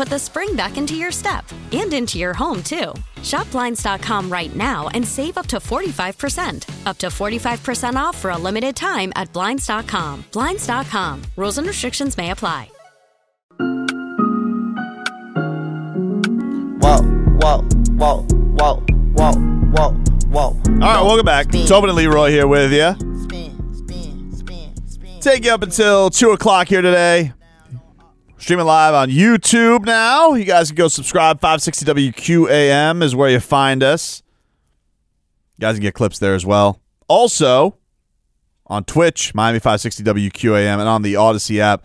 put the spring back into your step and into your home, too. Shop Blinds.com right now and save up to 45%. Up to 45% off for a limited time at Blinds.com. Blinds.com. Rules and restrictions may apply. Whoa, whoa, whoa, whoa, whoa, whoa, whoa. All right, welcome back. Tobin and Leroy here with you. Spin, spin, spin, spin. Take you up until 2 o'clock here today. Streaming live on YouTube now. You guys can go subscribe. 560 WQAM is where you find us. You guys can get clips there as well. Also, on Twitch, Miami 560 WQAM, and on the Audacy app.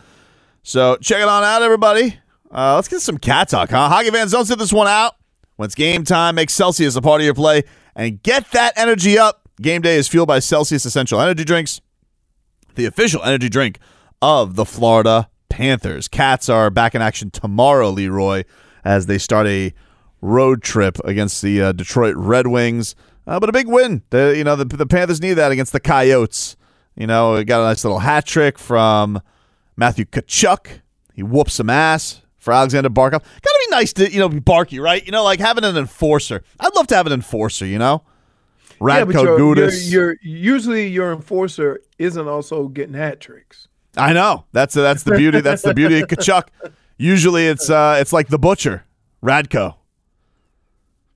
So check it on out, everybody. Uh, let's get some cat talk, huh? Hockey fans, don't sit this one out. When it's game time, make Celsius a part of your play and get that energy up. Game day is fueled by Celsius Essential Energy Drinks, the official energy drink of the Florida Panthers. Cats are back in action tomorrow, Leroy, as they start a road trip against the uh, Detroit Red Wings. Uh, but a big win. The, you know, the, the Panthers need that against the Coyotes. You know, got a nice little hat trick from Matthew Tkachuk. He whoops some ass for Aleksander Barkov. Got to be nice to, you know, be Barky, right? You know, like having an enforcer. I'd love to have an enforcer, you know? Radko yeah, but your, your, Gudas. your, usually your enforcer isn't also getting hat tricks. I know. That's that's the beauty. That's the beauty of Tkachuk. Usually it's uh it's like the butcher, Radko.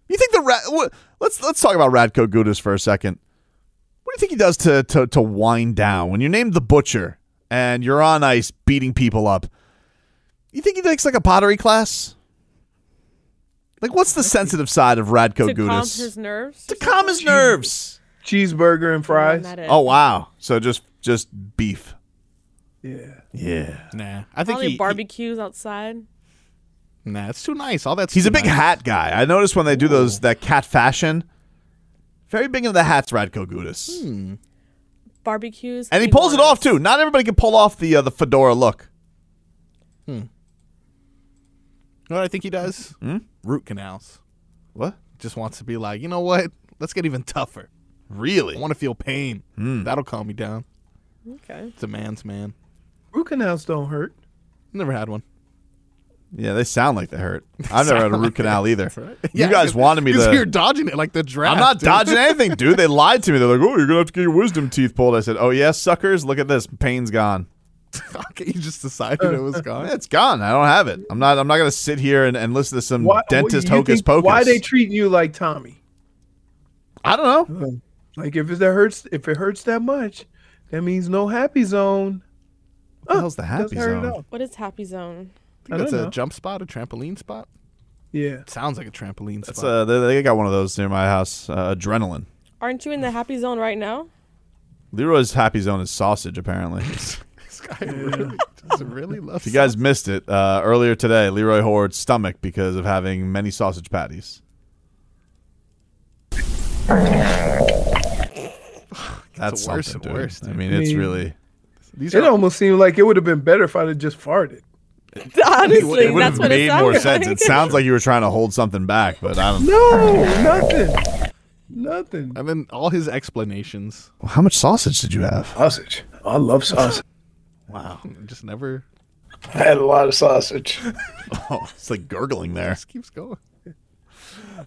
You think the Ra- what, let's let's talk about Radko Gudas for a second. What do you think he does to to to wind down when you're named the butcher and you're on ice beating people up? You think he takes like a pottery class? Like what's the sensitive side of Radko to calm his nerves. to calm his nerves. Cheeseburger and fries. Oh wow. So just just beef. Yeah. Yeah. Nah, I think Probably he, barbecues outside. Nah, it's too nice. All that's He's a big nice. hat guy. I noticed when they do those that cat fashion. Very big into the hats, Radko Gudas, Barbecues. and he pulls it off too. Not everybody can pull off the uh, the fedora look. You know what I think he does? Hmm? Root canals. What? Just wants to be like, you know what? Let's get even tougher. Really? I want to feel pain. Hmm. That'll calm me down. Okay. It's a man's man. Root canals don't hurt. Never had one. Yeah, they sound like they hurt. I've never had a root canal either. You Yeah, guys wanted me to. You're dodging it like the draft. I'm not dude. dodging anything, dude. They lied to me. They're like, "Oh, you're gonna have to get your wisdom teeth pulled." I said, "Oh yes, suckers. Look at this. Pain's gone. okay, you just decided it was gone. It's gone. I don't have it. I'm not. I'm not gonna sit here and, and listen to some Why, dentist hocus think- pocus. Why they treating you like Tommy? I don't know. Like if it that hurts, if it hurts that much, that means no happy zone. What the hell's the happy zone? What is Happy Zone? I I think that's a know. jump spot, a trampoline spot. Yeah. Sounds like a trampoline That's spot. uh, they, they got one of those near my house. Uh, adrenaline. Aren't you in the Happy Zone right now? Leroy's happy zone is sausage. Apparently, this guy really does really love. if you guys missed it uh, earlier today, Leroy Hord's stomach because of having many sausage patties. That's the worst something, of dude. worst, I dude. mean, it's mean- really. These It are almost seemed like it would have been better if I'd have just farted. Honestly, It would have made more sounds sense. It sounds like you were trying to hold something back, but I don't. No, nothing. Nothing. and then all his explanations. How much sausage did you have? Sausage. I love sausage. Wow, just never. I had a lot of sausage. Oh, it's like gurgling there. It just keeps going.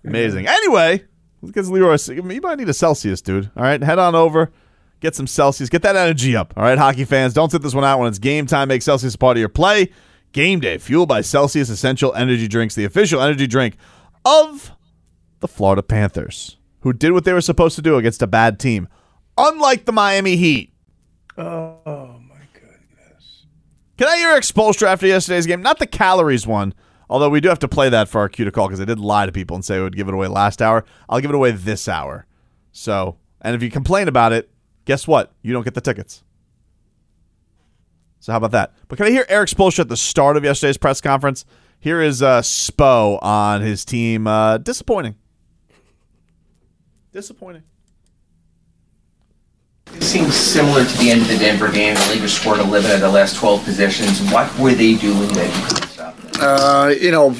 Amazing. Anyway, because Leroy, you might need a Celsius, dude. All right, head on over, get some Celsius, get that energy up. All right, hockey fans, don't sit this one out when it's game time. Make Celsius a part of your play. Game day, fueled by Celsius Essential Energy Drinks, the official energy drink of the Florida Panthers, who did what they were supposed to do against a bad team, unlike the Miami Heat. Oh, my goodness. Can I hear expulsion after yesterday's game? Not the calories one, although we do have to play that for our cue to call because I did lie to people and say I would give it away last hour. I'll give it away this hour. So, and if you complain about it, guess what? You don't get the tickets. So how about that? But can I hear Erik Spoelstra at the start of yesterday's press conference? Here is uh, Spo on his team. Uh, disappointing. Disappointing. It seems similar to the end of the Denver game. The Lakers scored 11 of the last 12 possessions. What were they doing that you couldn't stop them? Uh, you know,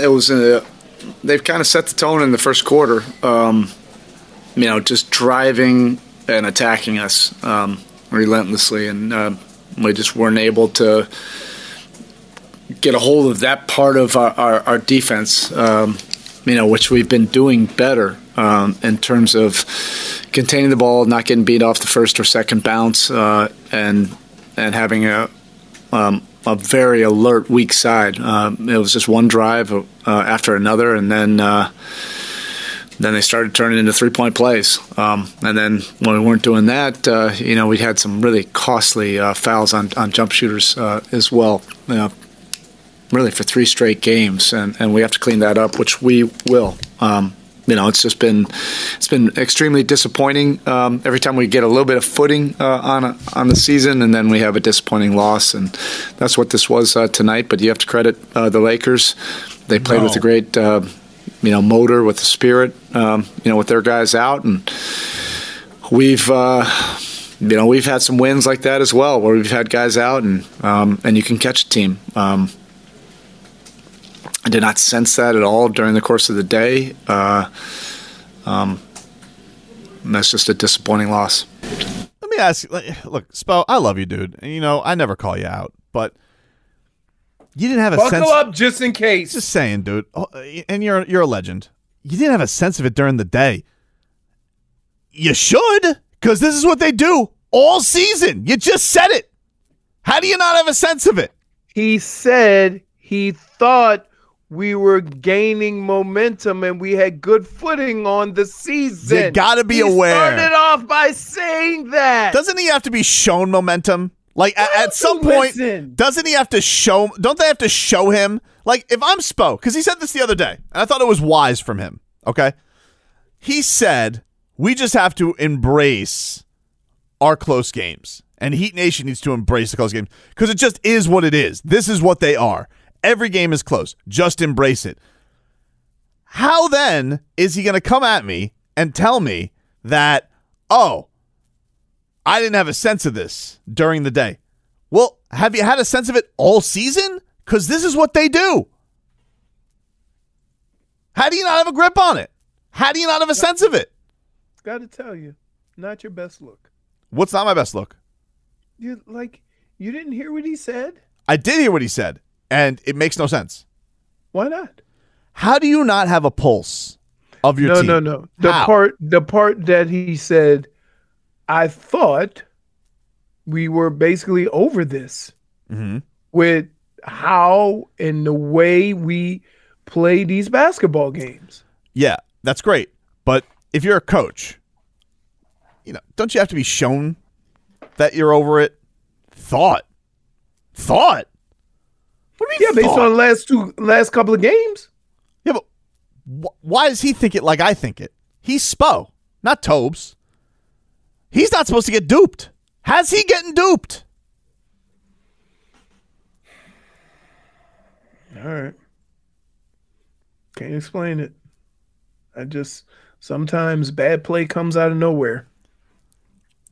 it was uh, they've kind of set the tone in the first quarter. Um, you know, just driving and attacking us um, relentlessly, and uh, we just weren't able to get a hold of that part of our, our, our defense. Um, you know, which we've been doing better um, in terms of containing the ball, not getting beat off the first or second bounce, uh, and and having a um, a very alert weak side. Um, it was just one drive uh, after another, and then uh, then they started turning into three point plays. Um, and then when we weren't doing that, uh, you know, we had some really costly uh, fouls on, on jump shooters uh, as well. You know, really for three straight games, and, and we have to clean that up, which we will. Um, you know, it's just been it's been extremely disappointing. Um, every time we get a little bit of footing uh, on a, on the season, and then we have a disappointing loss, and that's what this was uh, tonight. But you have to credit uh, the Lakers; they played No. with a great uh, you know motor, with the spirit, um, you know, with their guys out, and we've. Uh, you know, we've had some wins like that as well, where we've had guys out and um, and you can catch a team. Um, I did not sense that at all during the course of the day. Uh, um, that's just a disappointing loss. Let me ask you, look, Spo, I love you, dude. You know, I never call you out, but you didn't have a Buckle sense. up just in case. Just saying, dude. Oh, And you're you're a legend. You didn't have a sense of it during the day. You should, because this is what they do all season. You just said it. How do you not have a sense of it? He said he thought we were gaining momentum and we had good footing on the season. You gotta be He aware. Started off by saying that. Doesn't he have to be shown momentum? Like at, at some point, listen? doesn't he have to show? Don't they have to show him? Like if I'm Spo, because he said this the other day, and I thought it was wise from him. Okay, he said we just have to embrace our close games, and Heat Nation needs to embrace the close games because it just is what it is. This is what they are. Every game is close. Just embrace it. How then is he going to come at me and tell me that, oh, I didn't have a sense of this during the day? Well, have you had a sense of it all season? Because this is what they do. How do you not have a grip on it? How do you not have a sense of it? Got to tell you, not your best look. What's not my best look? You like you didn't hear what he said? I did hear what he said, and it makes no sense. Why not? How do you not have a pulse of your no, team? no, no. The How? part the part that he said, I thought we were basically over this Mm-hmm. with how and the way we play these basketball games. Yeah, that's great. But if you're a coach, you know, don't you have to be shown that you're over it? Thought. Thought. What do you Yeah, mean? based thought? on the last two last couple of games. Yeah, but wh- why does he think it like I think it? He's Spo, not Tobes. He's not supposed to get duped. How's he getting duped? All right. Can't explain it. I just sometimes bad play comes out of nowhere.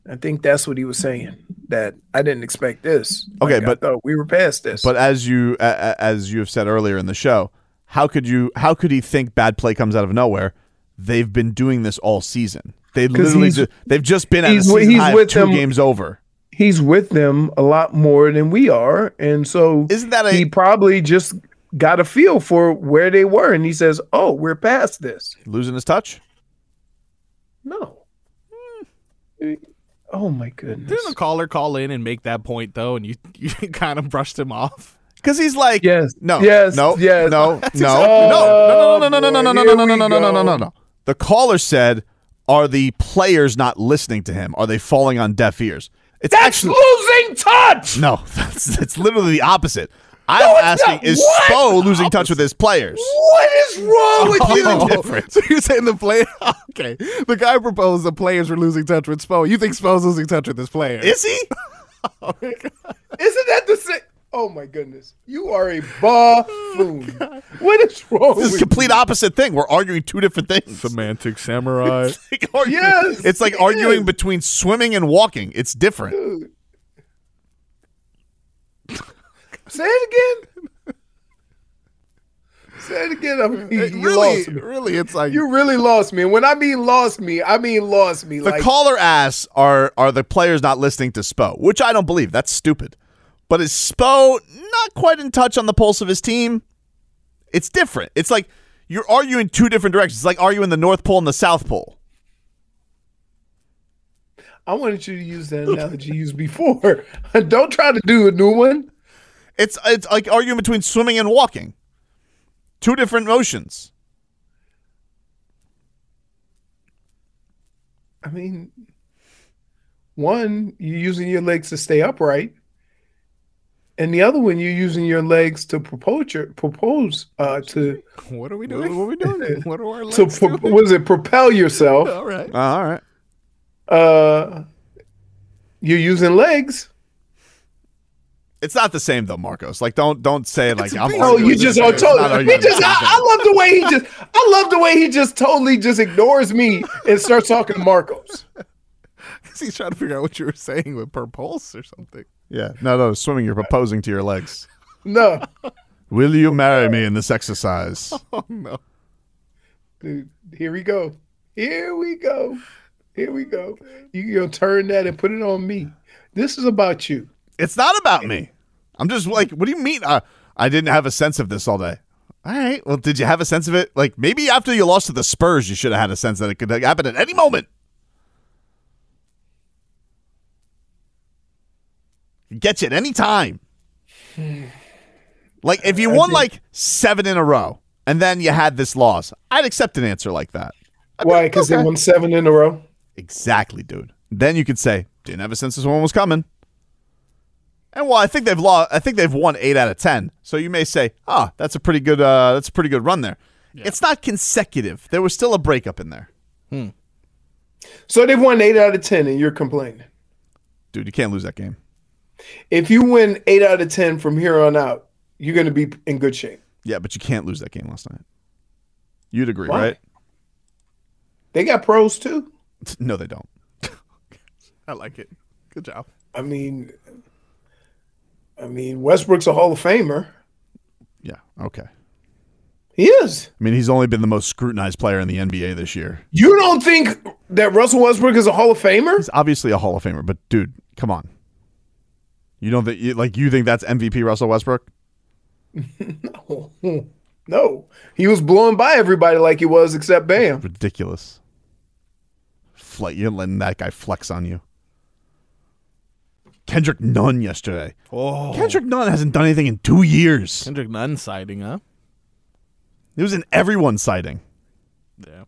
I think that's what he was saying. That I didn't expect this. Okay, Like, but- we were past this. But as you as you have said earlier in the show, how could you how could he think bad play comes out of nowhere? They've been doing this all season. They 'Cause literally he's- ju- they've just been at a he's season he's high with two them- games over. he's with them a lot more than we are, and so isn't that a- he probably just got a feel for where they were, and he says, "Oh, we're past this." Losing his touch? No. Oh my goodness. Didn't a caller call in and make that point though, and you you kind of brushed him off? Because he's like, yes, no, yes, no, yes. no, no, That's no, exactly- no, no, no, no, no, no, no, no, Here no, no, we no, no, no, no, no, go. no. The caller said, "Are the players not listening to him? Are they falling on deaf ears?" It's That's actually losing touch. no. That's that's literally the opposite. I'm No, asking, not. is What? Spo losing touch with his players? What is wrong with Completely you? different. So you're saying the play? Okay, the guy proposed the players were losing touch with Spo. You think Spo's losing touch with his players? Is he? Oh Isn't that the same? Oh my goodness, you are a buffoon. Oh, what is wrong This is with complete opposite thing. We're arguing two different things. Semantic samurai. It's like arguing, Yes, it's like it arguing is. between swimming and walking. It's different. you? Say it again. Say it again. I mean, It you really, lost me. really, it's like You really lost me. And when I mean lost me, I mean lost me. The like caller asks, "Are are the players not listening to Spo?" Which I don't believe. That's stupid. But is Spo not quite in touch on the pulse of his team? It's different. It's like you're arguing two different directions. It's like arguing the North Pole and the South Pole. I wanted you to use that analogy you used before. Don't try to do a new one. It's it's like arguing between swimming and walking. Two different motions. I mean, one, you're using your legs to stay upright, and the other one, you're using your legs to propose your, propose uh, to what are we doing? What are we doing? What are our to legs pro- doing? what is it? Propel yourself. All right. Uh, all right. Uh, you're using legs. It's not the same though, Marcos. Like don't don't say like I'm. Oh, you just same. oh, totally. He just I, I love the way he just I love the way he just totally just ignores me and starts talking to Marcos. Because he's trying to figure out what you were saying with per pulse or something. Yeah, no, no, swimming. You're proposing to your legs. No, Will you marry me in this exercise? Oh no. dude, here we go. Here we go. Here we go. You gonna turn that and put it on me. This is about you. It's not about me. I'm just like, what do you mean? Uh, I didn't have a sense of this all day. All right. Well, did you have a sense of it? Like maybe after you lost to the Spurs, you should have had a sense that it could happen at any moment. Get you at any time. Like if you won like seven in a row and then you had this loss, I'd accept an answer like that. I'd be Why? like, Because okay. they won seven in a row. Exactly, dude. Then you could say, didn't have a sense this one was coming. And well, I think they've lost. I think they've won eight out of ten. So you may say, "Ah, that's a pretty good. Uh, that's a pretty good run there." It's not consecutive. There was still a breakup in there, Hmm. So they've won eight out of ten, and you're complaining. dude. You can't lose that game. If you win eight out of ten from here on out, you're going to be in good shape. Yeah, but you can't lose that game last night. You'd agree, Why? right? They got pros too. No, they don't. I like it. Good job. I mean, I mean Westbrook's a Hall of Famer. Yeah. Okay. He is. I mean, he's only been the most scrutinized player in the NBA this year. You don't think that Russell Westbrook is a Hall of Famer? He's obviously a Hall of Famer, but dude, come on. You don't think you- like you think that's MVP Russell Westbrook? No, he was blowing by everybody like he was, except Bam. Ridiculous. Flight, you're letting that guy flex on you. Kendrick Nunn yesterday. Oh, Kendrick Nunn hasn't done anything in two years. Kendrick Nunn sighting, huh? It was an everyone sighting. Yeah.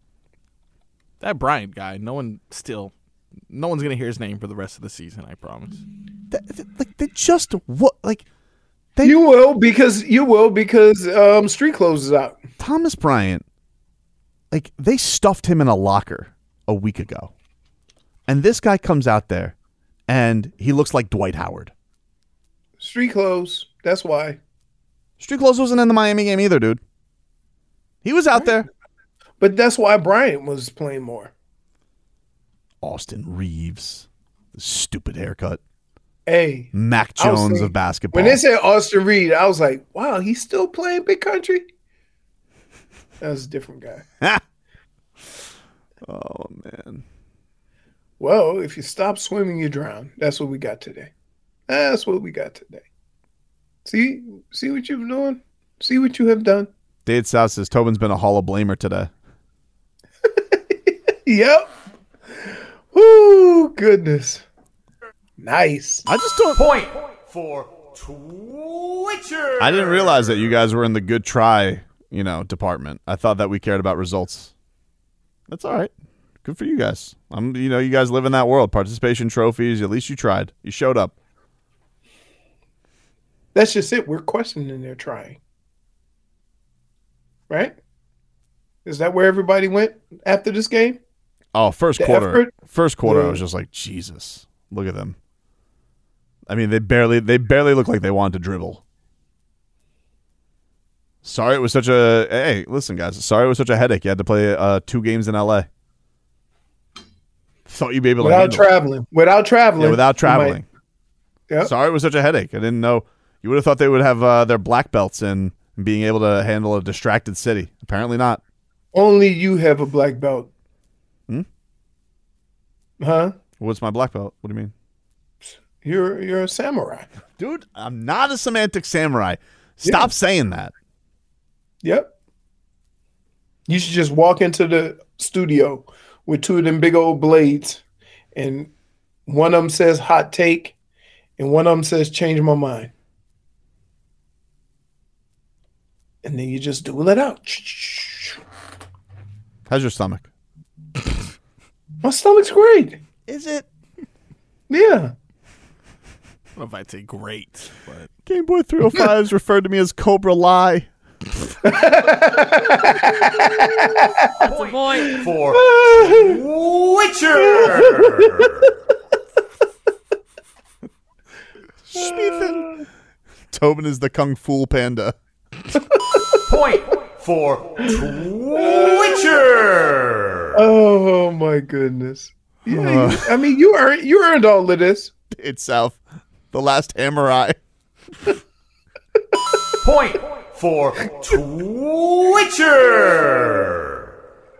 That Bryant guy, no one still, no one's gonna hear his name for the rest of the season. I promise. That- that- like they just what like they You will because you will because um, Street Clothes is out. Thomas Bryant, like they stuffed him in a locker a week ago, and this guy comes out there, and he looks like Dwight Howard. Street Clothes. That's why. Street Clothes wasn't in the Miami game either, dude. He was out there. But that's why Bryant was playing more. Austin Reaves, stupid haircut. Hey, Mac Jones thinking- of basketball. when they said Austin Reed, I was like, wow, he's still playing Big Country. That was a different guy. oh man, Well, if you stop swimming, you drown. That's what we got today. That's what we got today. See, see what you've done. See what you have done. Dade South says Tobin's been a Hall of Blamer today. Yep. Woo, goodness. Nice. I just don't point for Twitcher. I didn't realize that you guys were in the good try, you know, department. I thought that we cared about results. That's all right. Good for you guys. I'm, you know, you guys live in that world. Participation trophies. At least you tried. You showed up. That's just it. We're questioning their trying. Right? Is that where everybody went after this game? Oh, first The quarter. effort? First quarter, I was just like, Jesus, look at them. I mean, they barely, they barely look like they wanted to dribble. Sorry, it was such a. Hey, listen, guys. Sorry, it was such a headache. You had to play uh, two games in LA. Thought you'd be able to Without it. traveling. Without traveling. Yeah, without traveling. Yep. Sorry, it was such a headache. I didn't know. You would have thought they would have uh, their black belts in and being able to handle a distracted city. Apparently not. Only you have a black belt. Huh? What's my black belt? What do you mean? You're you're a samurai. Dude, I'm not a semantic samurai. Stop saying that. Yep. You should just walk into the studio with two of them big old blades, and one of them says hot take, and one of them says change my mind. And then you just duel it out. How's your stomach? My stomach's great. Is it? Yeah. I don't know if I'd say great, but Game Boy 305 is referred to me as Cobra Lie. That's a point. For Witcher. Schmeathen. Tobin is the Kung Fu Panda. point for Twitcher. Oh my goodness. Yeah, you- I mean, you earned you earned all of this. It's South. The last Samurai. Point for Twitcher.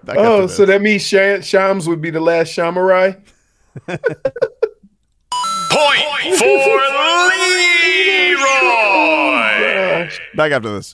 Back Oh, so that means Sha- Shams would be the last samurai. Point for Leroy. Oh, Back after this.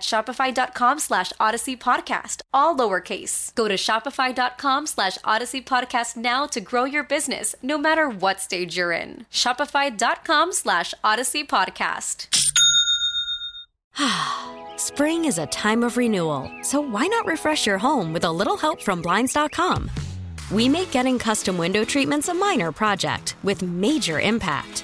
shopify.com slash audacy podcast, all lowercase. Go to shopify.com slash audacy podcast now to grow your business, no matter what stage you're in. Shopify.com slash audacy podcast. Spring is a time of renewal, so why not refresh your home with a little help from Blinds.com? We make getting custom window treatments a minor project with major impact.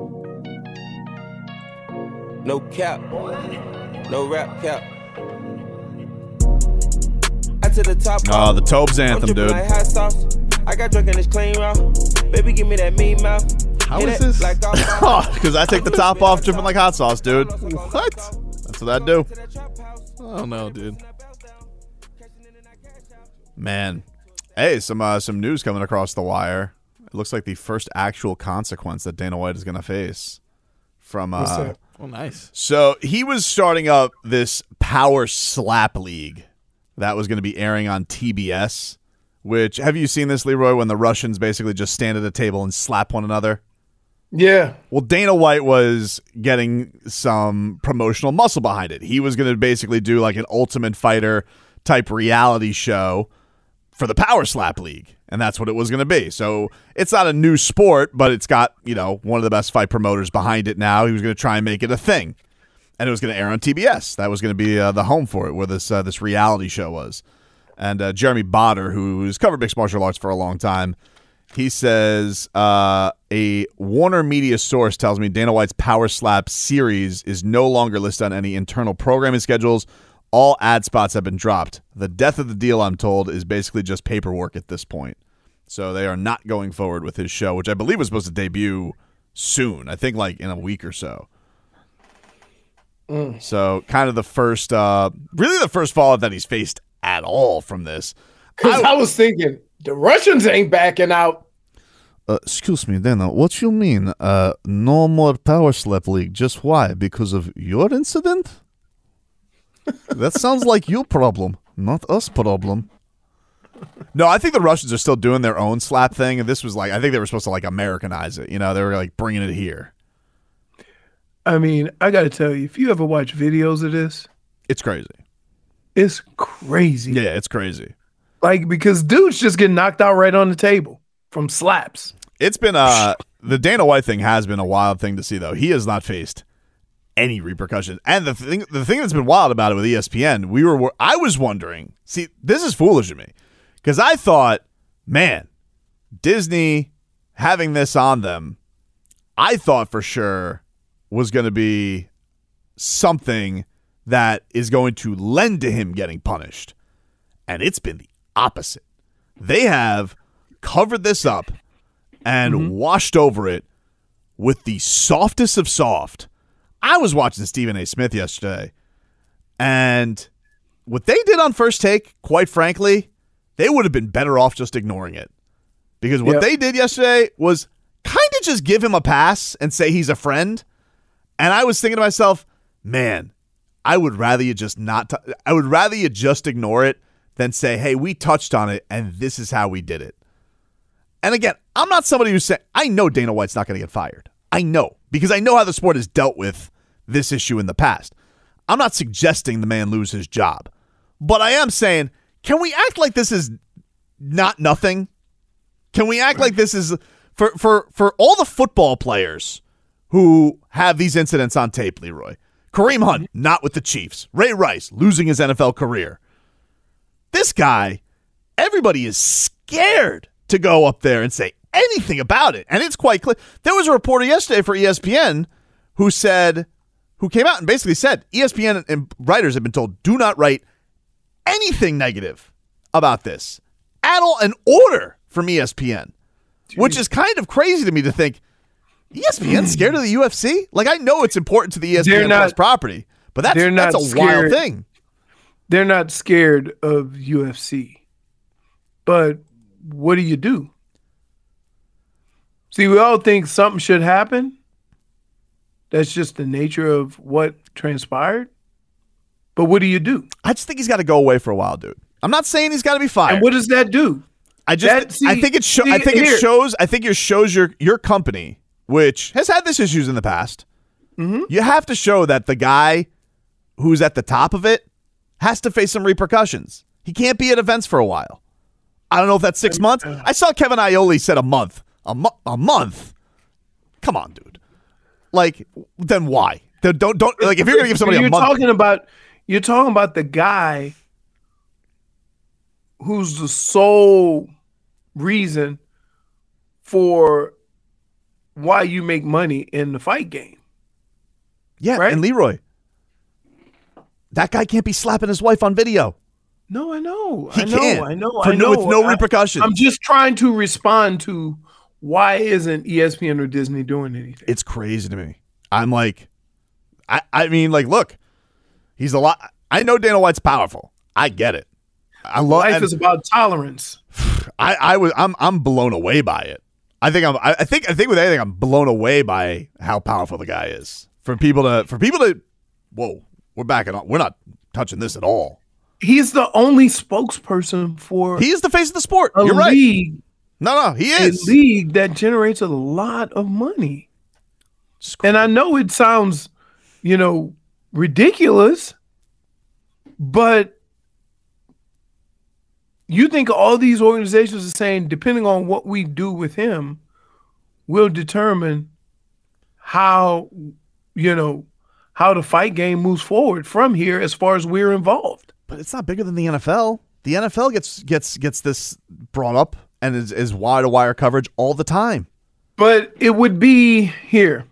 No cap. No rap cap. I to the top. Oh, the Tobes I'm anthem, dripping dude. Like hot sauce. I got drunk in this clean route. Baby, give me that mean mouth. How Hit is this? Like I'm because I take the top off, dripping like hot sauce, dude. What? That's what I do. Oh no, dude. Man, hey, some uh, some news coming across the wire. It looks like the first actual consequence that Dana White is going to face from. Uh, that? Oh, nice. So he was starting up this Power Slap League that was going to be airing on TBS. Which have you seen this, Leroy? When the Russians basically just stand at a table and slap one another. Yeah. Well, Dana White was getting some promotional muscle behind it. He was going to basically do like an Ultimate Fighter type reality show for the Power Slap League, and that's what it was going to be. So it's not a new sport, but it's got you know one of the best fight promoters behind it now. He was going to try and make it a thing, and it was going to air on TBS. That was going to be uh, the home for it, where this uh, this reality show was. And uh, Jeremy Botter, who's covered mixed martial arts for a long time, he says uh, a Warner Media source tells me Dana White's Power Slap series is no longer listed on any internal programming schedules. All ad spots have been dropped. The death of the deal, I'm told, is basically just paperwork at this point. So they are not going forward with his show, which I believe was supposed to debut soon. I think like in a week or so. Mm. So kind of the first, uh, really the first fallout that he's faced at all from this. Because I, was thinking the Russians ain't backing out. Uh, excuse me, Dana. What you mean? Uh, no more Power Slap League? Just why? Because of your incident? That sounds like your problem, not us problem. No, I think the Russians are still doing their own slap thing, and this was like I think they were supposed to like Americanize it. You know, they were like bringing it here. I mean, I got to tell you, if you ever watch videos of this, It's crazy. it's crazy. Yeah, it's crazy. Like because dudes just get knocked out right on the table from slaps. It's been uh the Dana White thing has been a wild thing to see though. He has not faced any repercussions. And the thing the thing that's been wild about it with ESPN, we were I was wondering. See, this is foolish of me cuz I thought, man, Disney having this on them, I thought for sure was going to be something that is going to lend to him getting punished. And it's been the opposite. They have covered this up and mm-hmm. washed over it with the softest of soft. I was watching Stephen A. Smith yesterday, and what they did on first take, quite frankly, they would have been better off just ignoring it. Because what Yep. they did yesterday was kind of just give him a pass and say he's a friend. And I was thinking to myself, man, I would rather you just not, t- I would rather you just ignore it than say, hey, we touched on it and this is how we did it. And again, I'm not somebody who's saying, I know Dana White's not going to get fired. I know because I know how the sport has dealt with this issue in the past. I'm not suggesting the man lose his job, but I am saying, can we act like this is not nothing? Can we act like this is for for for all the football players who have these incidents on tape, Leroy? Kareem Hunt not with the Chiefs. Ray Rice losing his NFL career. This guy, everybody is scared to go up there and say anything about it. And it's quite clear. There was a reporter yesterday for ESPN who said, who came out and basically said ESPN and writers have been told do not write anything negative about this at all. An order from ESPN, which is kind of crazy to me to think ESPN hmm. scared of the UFC. Like I know it's important to the ESPN not- property, but that's that's a wild thing. They're not scared of UFC. But what do you do? See, we all think something should happen, That's just the nature of what transpired. But what do you do? I just think he's got to go away for a while, dude. I'm not saying he's got to be fired. And what does that do? I just That- see- I think it sho- I think it here. shows I think it shows your your company, which has had this issues in the past. Mm-hmm. You have to show that the guy who's at the top of it has to face some repercussions. He can't be at events for a while. I don't know if that's six months. I saw Kevin Iole said a month. A, mo- a month. Come on, dude. Like, then why? Don't don't like if you're gonna give somebody you're a month. talking about you're talking about the guy who's the sole reason for why you make money in the fight game. yeah, right? and Leroy. That guy can't be slapping his wife on video. No, I know. He I know. can't. I know. For I no- with no I- repercussions. I'm just trying to respond to why isn't ESPN or Disney doing anything? It's crazy to me. I'm like, I, I mean, like, look, he's a lot. I know Dana White's powerful. I get it. I love. Life and is about tolerance. I, I was, I'm, I'm blown away by it. I think I'm, I think, I think with anything, I'm blown away by how powerful the guy is. For people to, for people to, whoa, we're backing up. We're not touching this at all. He's the only spokesperson for He is the face of the sport. You're right. league, No, no, he is a league that generates a lot of money. And I know it sounds, you know, ridiculous, but you think all these organizations are saying, depending on what we do with him, will determine how, you know, how the fight game moves forward from here as far as we're involved. but it's not bigger than the NFL. The NFL gets gets gets this brought up and is, is wire to wire coverage all the time. But it would be here.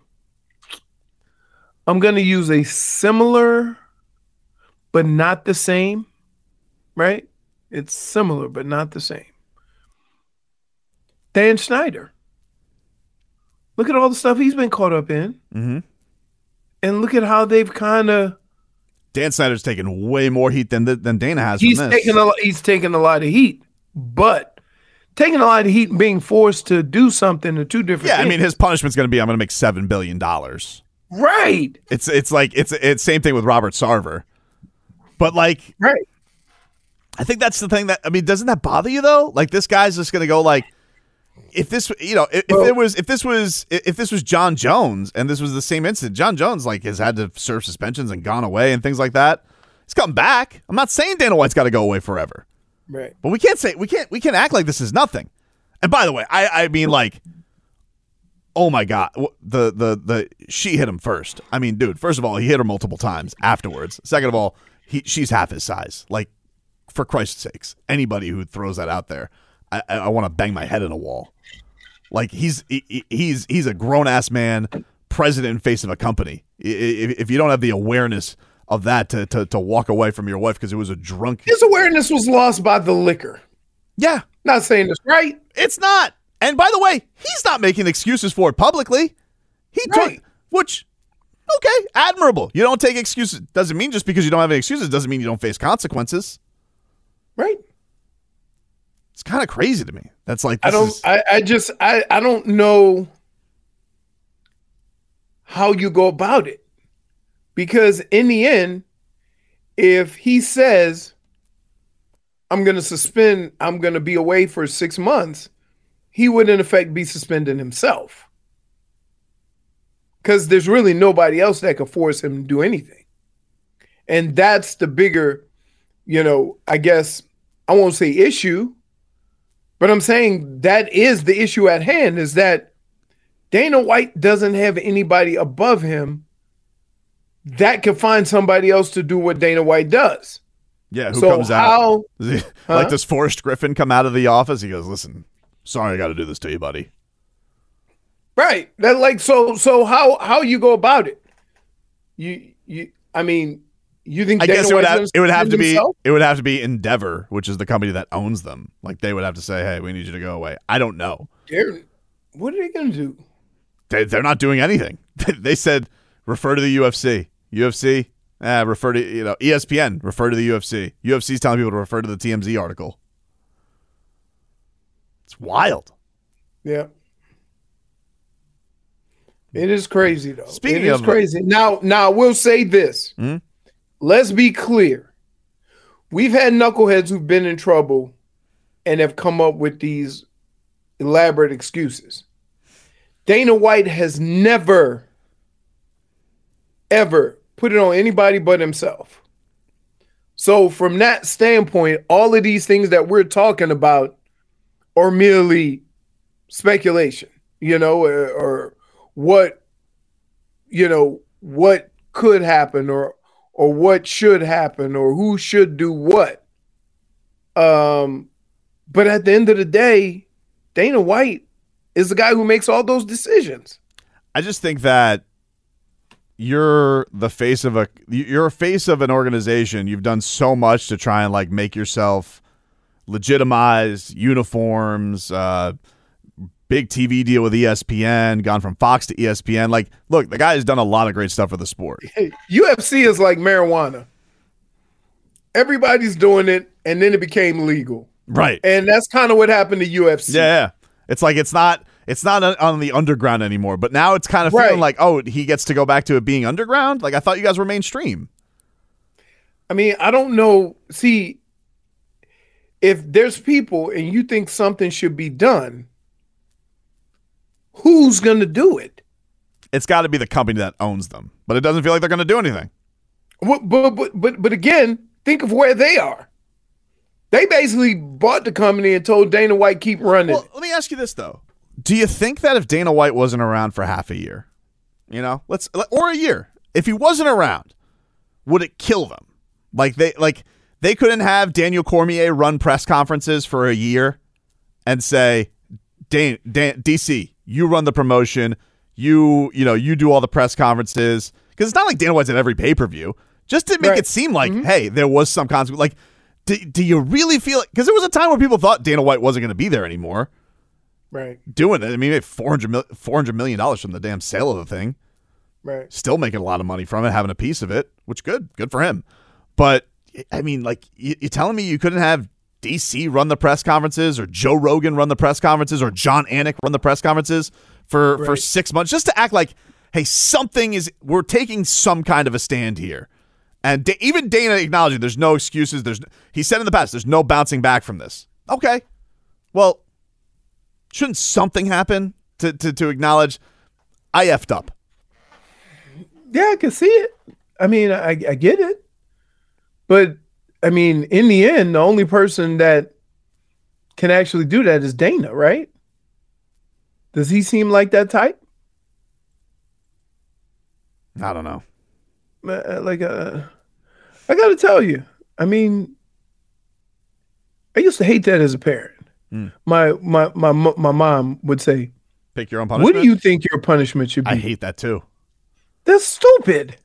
I'm going to use a similar, but not the same, right? It's similar, but not the same. Dan Schneider. Look at all the stuff he's been caught up in, Mm-hmm. and look at how they've kind of Dan Snyder's taken way more heat than than Dana has. he's taking a he's taking a lot of heat, but taking a lot of heat and being forced to do something are two different. yeah, I mean his punishment's going to be I'm going to make seven billion dollars. right, It's it's like it's it's same thing with Robert Sarver, but like right. I think that's the thing that I mean doesn't that bother you though? Like this guy's just going to go like if this you know if, if it was if this was if this was Jon Jones and this was the same incident, Jon Jones like has had to serve suspensions and gone away and things like that. He's come back. I'm not saying Dana White's got to go away forever. Right. But we can't say we can't we can't act like this is nothing. And by the way, I I mean like oh my god, the the the she hit him first. I mean, dude, first of all, he hit her multiple times afterwards. Second of all, he she's half his size. Like for Christ's sakes, anybody who throws that out there, I I, want to bang my head in a wall. Like he's he- he, he's he's a grown ass man, president and face of a company. If, if you don't have the awareness of that to to, to walk away from your wife because it was a drunk His awareness was lost by the liquor. Yeah. Not saying this right. It's not. And by the way, he's not making excuses for it publicly. He took which okay, admirable. You don't take excuses. Doesn't mean just because you don't have any excuses doesn't mean you don't face consequences. Right. It's kind of crazy to me. That's like I don't is- I, I just I, I don't know how you go about it. Because in the end, if he says I'm gonna suspend, I'm gonna be away for six months, he would in effect be suspending himself. Because there's really nobody else that could force him to do anything. And that's the bigger, you know, I guess I won't say issue, but I'm saying that is the issue at hand is that Dana White doesn't have anybody above him that can find somebody else to do what Dana White does. yeah, who so comes out? how- like Huh? does Forrest Griffin come out of the office? He goes, "Listen, sorry, I got to do this to you, buddy." Right. That like so so how how you go about it? You you I mean, you think I Dana guess it would have it would have to suspend be it would have to be Endeavor, which is the company that owns them. Like they would have to say, "Hey, we need you to go away." I don't know. They're- what are they gonna do? They, they're not doing anything. they said refer to the UFC. UFC, eh, refer to you know ESPN. Refer to the UFC. UFC's telling people to refer to the TMZ article. It's wild. Yeah. It is crazy though. Speaking it is of- crazy. Now, now we'll say this. Hmm? Let's be clear. We've had knuckleheads who've been in trouble and have come up with these elaborate excuses. Dana White has never, ever put it on anybody but himself. So, from that standpoint, all of these things that we're talking about are merely speculation, you know, or, or what, you know, what could happen or or what should happen or who should do what. Um, but at the end of the day, Dana White is the guy who makes all those decisions. I just think that you're the face of a you're a face of an organization. You've done so much to try and like make yourself legitimized, uniforms, uh, big TV deal with ESPN, gone from Fox to ESPN. Like, look, the guy has done a lot of great stuff for the sport. UFC is like marijuana. Everybody's doing it, and then it became legal. Right. And that's kind of what happened to UFC. Yeah, yeah. It's like it's not it's not on the underground anymore, but now it's kind of feeling like, oh, he gets to go back to it being underground. Like I thought you guys were mainstream. I mean, I don't know. See, if there's people and you think something should be done, who's going to do it? It's got to be the company that owns them, but it doesn't feel like they're going to do anything. What, but, but but but again, think of where they are. They basically bought the company and told Dana White keep running. Well, let me ask you this though: Do you think that if Dana White wasn't around for half a year, you know, let's or a year, if he wasn't around, would it kill them? Like they like they couldn't have Daniel Cormier run press conferences for a year and say, Dan, Dan, DC, you run the promotion, you you know you do all the press conferences because it's not like Dana White's at every pay per view. Just to make Right. it seem like, mm-hmm. hey, there was some consequence. Like, do, do you really feel? it? Because there was a time where people thought Dana White wasn't going to be there anymore right, doing it. I mean, he made 400 mil- $400 million from the damn sale of the thing. right. Still making a lot of money from it, having a piece of it, which good, good for him. But I mean, like, you, you telling me you couldn't have DC run the press conferences or Joe Rogan run the press conferences or John Anik run the press conferences for for six months just to act like, hey, something is we're taking some kind of a stand here. And Da- even Dana acknowledging there's no excuses. There's he said in the past there's no bouncing back from this. Okay, well, shouldn't something happen to to, to acknowledge I effed up? Yeah, I can see it. I mean, I, I get it. But I mean, in the end, the only person that can actually do that is Dana, right? Does he seem like that type? I don't know. Uh, Like, uh, I got to tell you, I mean, I used to hate that as a parent. Hmm. My, my my my mom would say, Pick your own punishment." "What do you think your punishment should be?" I hate that too. That's stupid.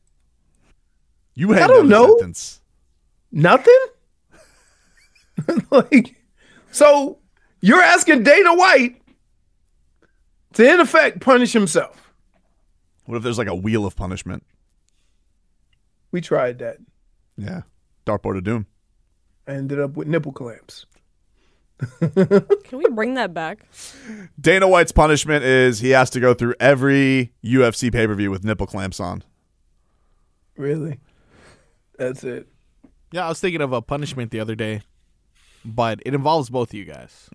You had I don't no know. sentence. Nothing. like, so you're asking Dana White to, in effect, punish himself. What if there's like a wheel of punishment? We tried that. Yeah, dartboard of doom. I ended up with nipple clamps. Can we bring that back? Dana White's punishment is he has to go through every UFC pay per view with nipple clamps on. Really? That's it. Yeah, I was thinking of a punishment the other day, but it involves both of you guys.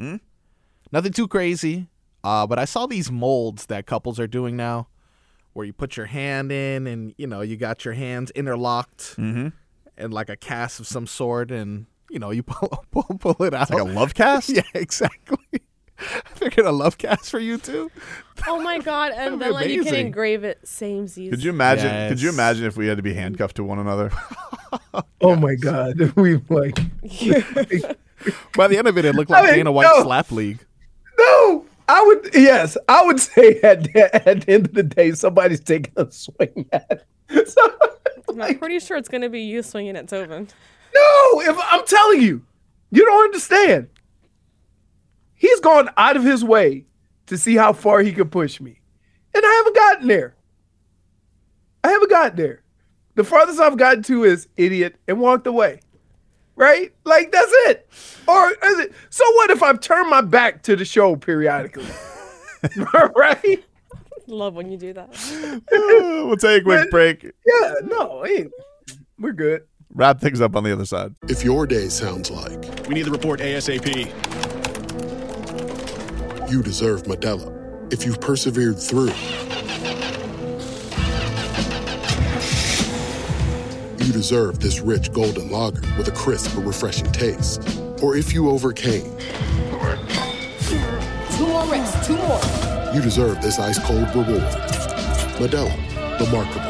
Nothing too crazy, uh, but I saw these molds that couples are doing now, where you put your hand in and you know you got your hands interlocked Mm-hmm. and like a cast of some sort, and you know you pull pull, pull it out Like a love cast? yeah, exactly. I figured a love cast for you too. Oh my god! And then like you can engrave it samesies. Could you imagine? Could you imagine if we had to be handcuffed to one another? Oh my God. We like, By the end of it, it looked I like mean, Dana White's no. slap league. no, I would, yes, I would say at the, at the end of the day, somebody's taking a swing at it. So, I'm pretty sure it's gonna be you swinging at Tobin. No, if I'm telling you, you don't understand. He's gone out of his way to see how far he could push me. And I haven't gotten there. I haven't gotten there. The farthest I've gotten to is idiot and walked away. Right? Like that's it. Or is it so what if I've turned my back to the show periodically? right? Love when you do that. we'll take a quick break. Yeah, no, we're good. Wrap things up on the other side. If your day sounds like We need the report ASAP. you deserve Modelo, if you've persevered through, you deserve this rich golden lager with a crisp but refreshing taste. Or if you overcame, Two more reps, two more. you deserve this ice cold reward. Modelo, the Markable Fighter.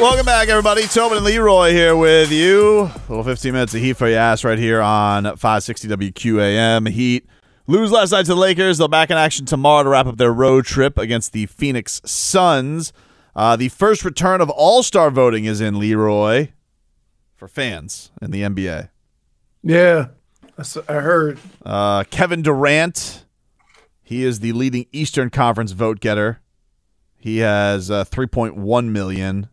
Welcome back, everybody. Tobin and Leroy here with you. A little 15 minutes of heat for your ass right here on 560 WQAM. Heat lose last night to the Lakers. They'll back in action tomorrow to wrap up their road trip against the Phoenix Suns. Uh, the first return of All Star voting is in Leroy for fans in the NBA. Yeah, I heard. Uh, Kevin Durant, he is the leading Eastern Conference vote getter. He has uh, 3.1 million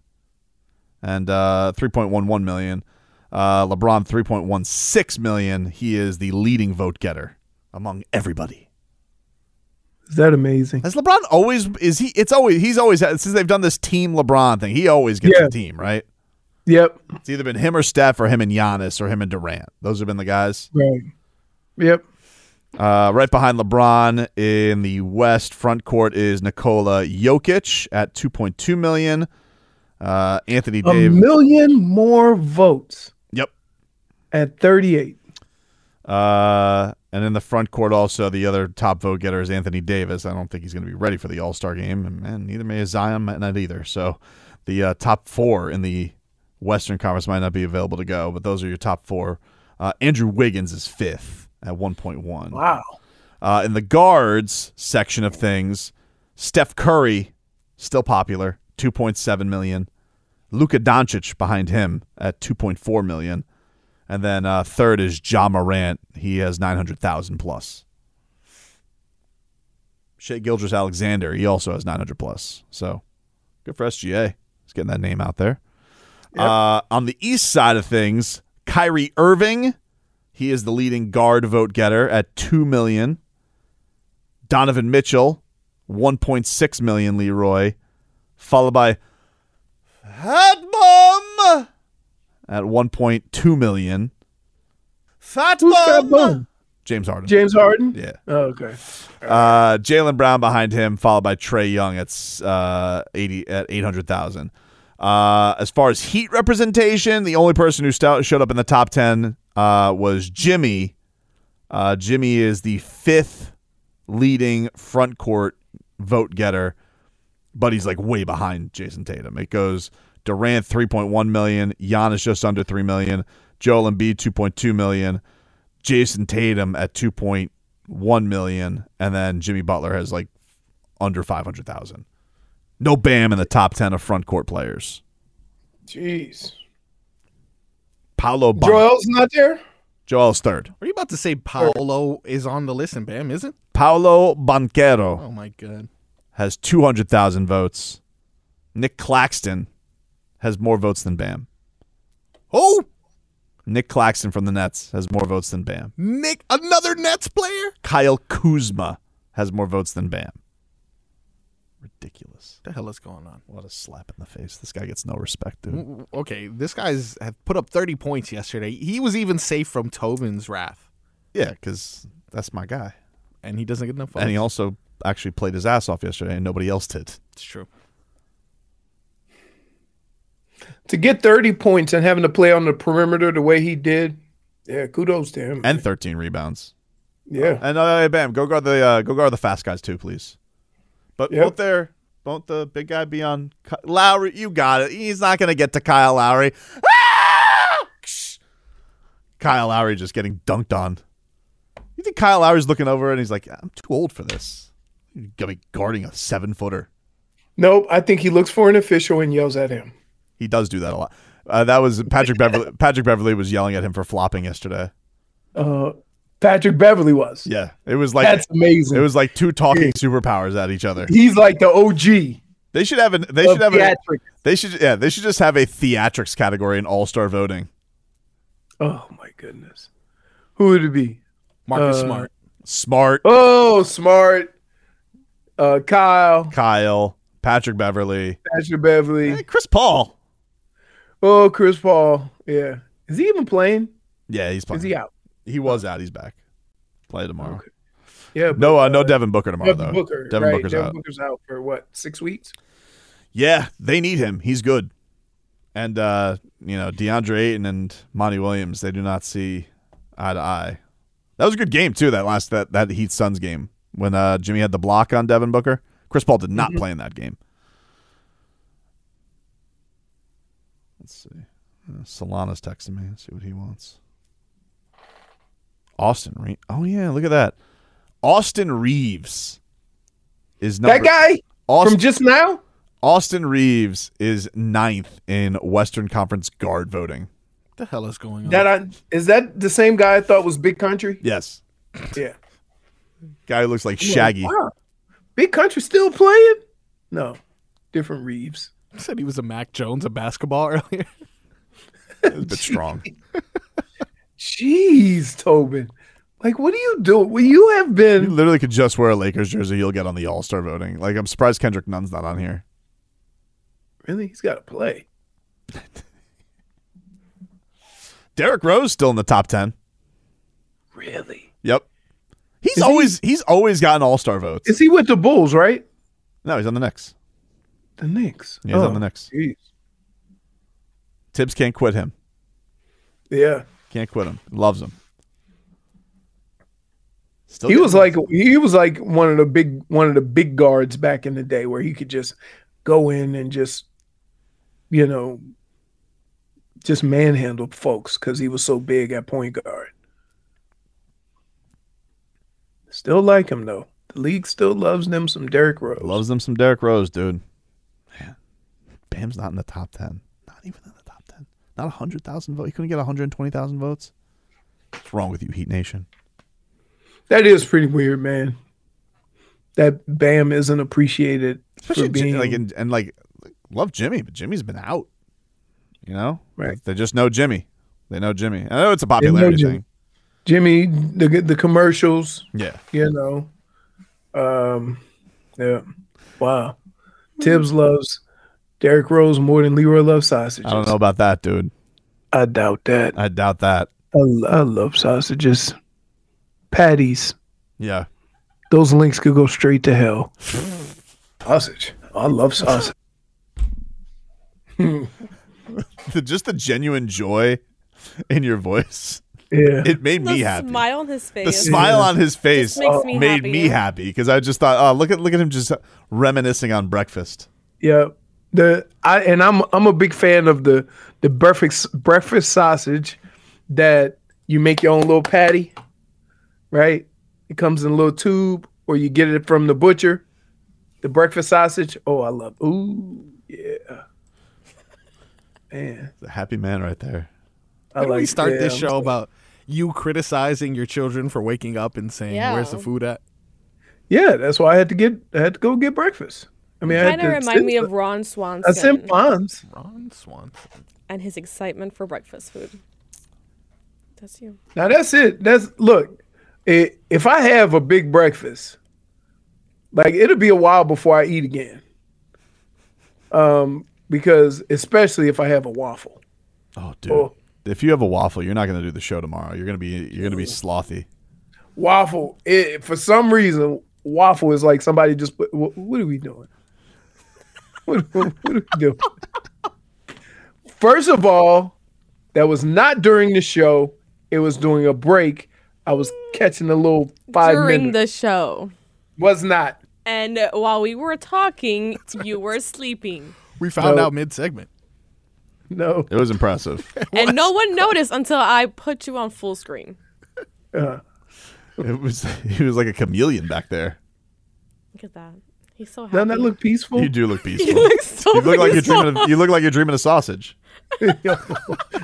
and uh, 3.11 million. Uh, LeBron 3.16 million. He is the leading vote getter among everybody. Is that amazing? Has LeBron always is he? It's always he's always since they've done this team LeBron thing. He always gets Yeah. the team right. Yep. It's either been him or Steph or him and Giannis or him and Durant. Those have been the guys. Right. Yep. Uh, right behind LeBron in the West front court is Nikola Jokic at 2.2 million. Uh, Anthony A Davis. million more votes. Yep. At 38. Uh, and in the front court, also the other top vote getter is Anthony Davis. I don't think he's going to be ready for the All Star game, and, and neither may Zion, might not either. So the uh, top four in the Western Conference might not be available to go, but those are your top four. Uh, Andrew Wiggins is fifth at 1.1. Wow. Uh, in the guards section of things, Steph Curry still popular, 2.7 million. Luka Doncic behind him at 2.4 million. And then uh, third is Ja Morant. He has 900,000 plus. Shai Gilgeous-Alexander, he also has 900 plus. So good for SGA. He's getting that name out there. Uh, on the east side of things, Kyrie Irving, he is the leading guard vote getter at 2 million. Donovan Mitchell, 1.6 million, Leroy, followed by Fat Bum at 1.2 million. Fat Who's Fat Bum? James Harden. James Harden? Yeah. Oh, okay. Uh, Jaylen Brown behind him, followed by Trae Young at uh, eighty at eight hundred thousand. Uh, as far as Heat representation, the only person who st- showed up in the top ten uh, was Jimmy. Uh, Jimmy is the fifth leading front court vote getter, but he's like way behind Jayson Tatum. It goes Durant three point one million, Giannis just under three million, Joel Embiid two point two million, Jayson Tatum at two point one million, and then Jimmy Butler has like under five hundred thousand. No Bam in the top ten of front court players. Jeez. Paolo Ban- Joel's not there? Joel's third. Are you about to say Paolo is on the list and Bam isn't? It? Paolo Banchero Oh my god. Has two hundred thousand votes. Nick Claxton has more votes than Bam. Oh, Nick Claxton from the Nets has more votes than Bam. Nick, another Nets player? Kyle Kuzma has more votes than Bam. Ridiculous. What the hell is going on? What a slap in the face. This guy gets no respect, dude. Okay, this guy's have put up 30 points yesterday. He was even safe from Tobin's wrath, Yeah, because that's my guy. and he doesn't get enough. And he also actually played his ass off yesterday, and nobody else did. It's true. To get 30 points and having to play on the perimeter the way he did, yeah, kudos to him. And 13 rebounds. Yeah. And uh, hey, bam, go guard the uh, go guard the fast guys too, please. But Yep. won't there won't the big guy be on Ky- Lowry? You got it. He's not gonna get to Kyle Lowry. Ah! Kyle Lowry just getting dunked on. You think Kyle Lowry's looking over and he's like, I'm too old for this. You're gonna be guarding a seven footer. Nope, I think he looks for an official and yells at him. He does do that a lot. Uh, that was Patrick Beverley. Patrick Beverley was yelling at him for flopping yesterday. Uh, Patrick Beverley was. Yeah, it was like That's amazing. It was like two talking superpowers at each other. He's like the OG. They should have an. They should have a. They should. Yeah, they should just have a theatrics category in All Star voting. Oh my goodness. Who would it be? Marcus Uh, Smart. Smart. Oh, smart. Uh, Kyle, Kyle, Patrick Beverley, Patrick Beverley. Hey, Chris Paul. Oh, Chris Paul. Yeah. Is he even playing? Yeah, he's playing. Is he out? He was out. He's back. Play tomorrow. Yeah. but, No, uh, no Devin Booker tomorrow Devin though. Booker. Devin right. Booker's Devin out. Booker's out for what? Six weeks? Yeah, they need him. He's good. And uh, you know, DeAndre Ayton and Monty Williams, they do not see eye to eye. That was a good game too, that last that that Heat Suns game when uh Jimmy had the block on Devin Booker. Chris Paul did not Mhm. play in that game. Let's see. Uh, Solana's texting me. Let's see what he wants. Austin Reaves. Oh yeah, look at that. Austin Reaves is number That guy Austin, from just now? Austin Reaves is ninth in Western Conference guard voting. What the hell is going on? That I, is that the same guy I thought was Big Country? Yes. Yeah. Guy who looks like I'm like, Shaggy. wow. Big Country still playing? No. Different Reeves. said he was a Mac Jones of basketball earlier. a bit strong. Jeez, Tobin. Like, what are you doing? Well, you have You been. literally could just wear a Lakers jersey. You'll get on the All Star voting. Like I'm surprised Kendrick Nunn's not on here. Really? He's got to play. Derrick Rose still in the top ten. Really? He's Is he- always he's always gotten All Star votes. Is he with the Bulls, right? No, he's on the Knicks. The Knicks. Yeah, he's Oh, on the oh, Knicks. jeez. Thibs can't quit him. Yeah. Can't quit him. Loves him. Still he was like he was like one of the big one of the big guards back in the day where he could just go in and just you know just manhandle folks because he was so big at point guard. Still like him though. The league still loves them some Derrick Rose. loves them some Derrick Rose, dude. Man, Bam's not in the top ten. Not even in the top ten. Not hundred thousand votes. He couldn't get hundred twenty thousand votes. What's wrong with you, Heat Nation? That is pretty weird, man. That Bam isn't appreciated Especially for being like and, and like love Jimmy, but Jimmy's been out. You know, Right. They just know Jimmy. They know Jimmy. I know it's a popularity thing. Jimmy, the the commercials. Yeah. You know. Um yeah. Wow. Thibs loves Derrick Rose more than Leroy loves sausages. I don't know about that, dude. I doubt that. I doubt that. I, I love sausages. Patties. Yeah. Those links could go straight to hell. Sausage. I love sausage. The- just the genuine joy in your voice. Yeah. It made me the happy. smile on his face. The smile on his face makes me made happy. me happy because I just thought, oh, look at look at him just reminiscing on breakfast. Yeah. The I and I'm I'm a big fan of the the breakfast breakfast sausage that you make your own little patty, right? It comes in a little tube, or you get it from the butcher. The breakfast sausage. Oh, I love. Ooh, yeah. Man, The happy man right there. I Why don't we start yeah, this show sorry. about you criticizing your children for waking up and saying, Yeah. "Where's the food at?" Yeah, that's why I had to get. I had to go get breakfast. I mean, I had Kind of to remind sit- me of Ron Swanson. I sent Fonz. Ron Swanson. and his excitement for breakfast food. That's you. Now that's it. That's look. i if I have a big breakfast, Like it'll be a while before I eat again. Um, because especially if I have a waffle. Oh, dude. If you have a waffle, you're not going to do the show tomorrow. You're going to be you're going to be slothy. Waffle, it, for some reason, waffle is like somebody just put. What, what are we doing? What, what, what are we doing? First of all, that was not during the show. It was during a break. I was catching a little five During minutes. the show. was not. And while we were talking, you were sleeping. We found No. out mid segment. No. It was impressive. And no one noticed until I put you on full screen. Uh, it was he was like a chameleon back there. Look at that. He's so happy. doesn't that look peaceful? You do look peaceful. You look so you look like you're dreaming. Of, you look like you're dreaming of sausage.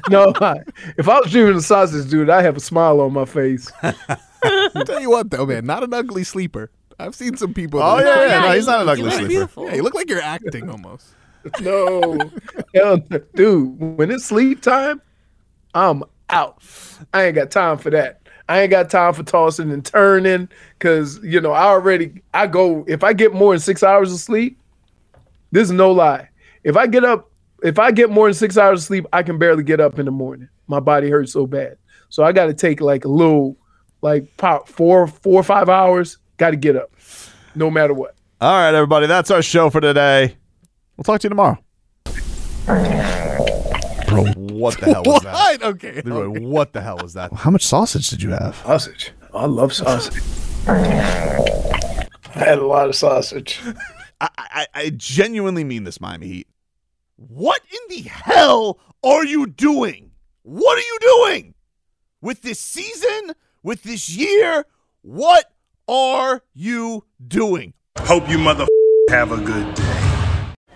no, I- if I was dreaming of sausage, dude, I have a smile on my face. Tell you what, though, man, not an ugly sleeper. I've seen some people. Oh, that- yeah, yeah, no, he's not an ugly sleeper. beautiful. Yeah, you look like you're acting almost. No, Hell, dude, when it's sleep time, I'm out. I ain't got time for that. I ain't got time for tossing and turning because you know I already I go if I get more than six hours of sleep. This is no lie. If I get up, if I get more than six hours of sleep, I can barely get up in the morning. My body hurts so bad, so I got to take like a little, like pop four, four or five hours. Got to get up, no matter what. All right, everybody, that's our show for today. We'll talk to you tomorrow. Bro, what the hell was that? What? Okay. Leroy, what the hell was that? How much sausage did you have? Sausage. I love sausage. I had a lot of sausage. I, I, I genuinely mean this, Miami Heat. What in the hell are you doing? What are you doing with this season? With this year? What are you doing? Hope you mother have a good day.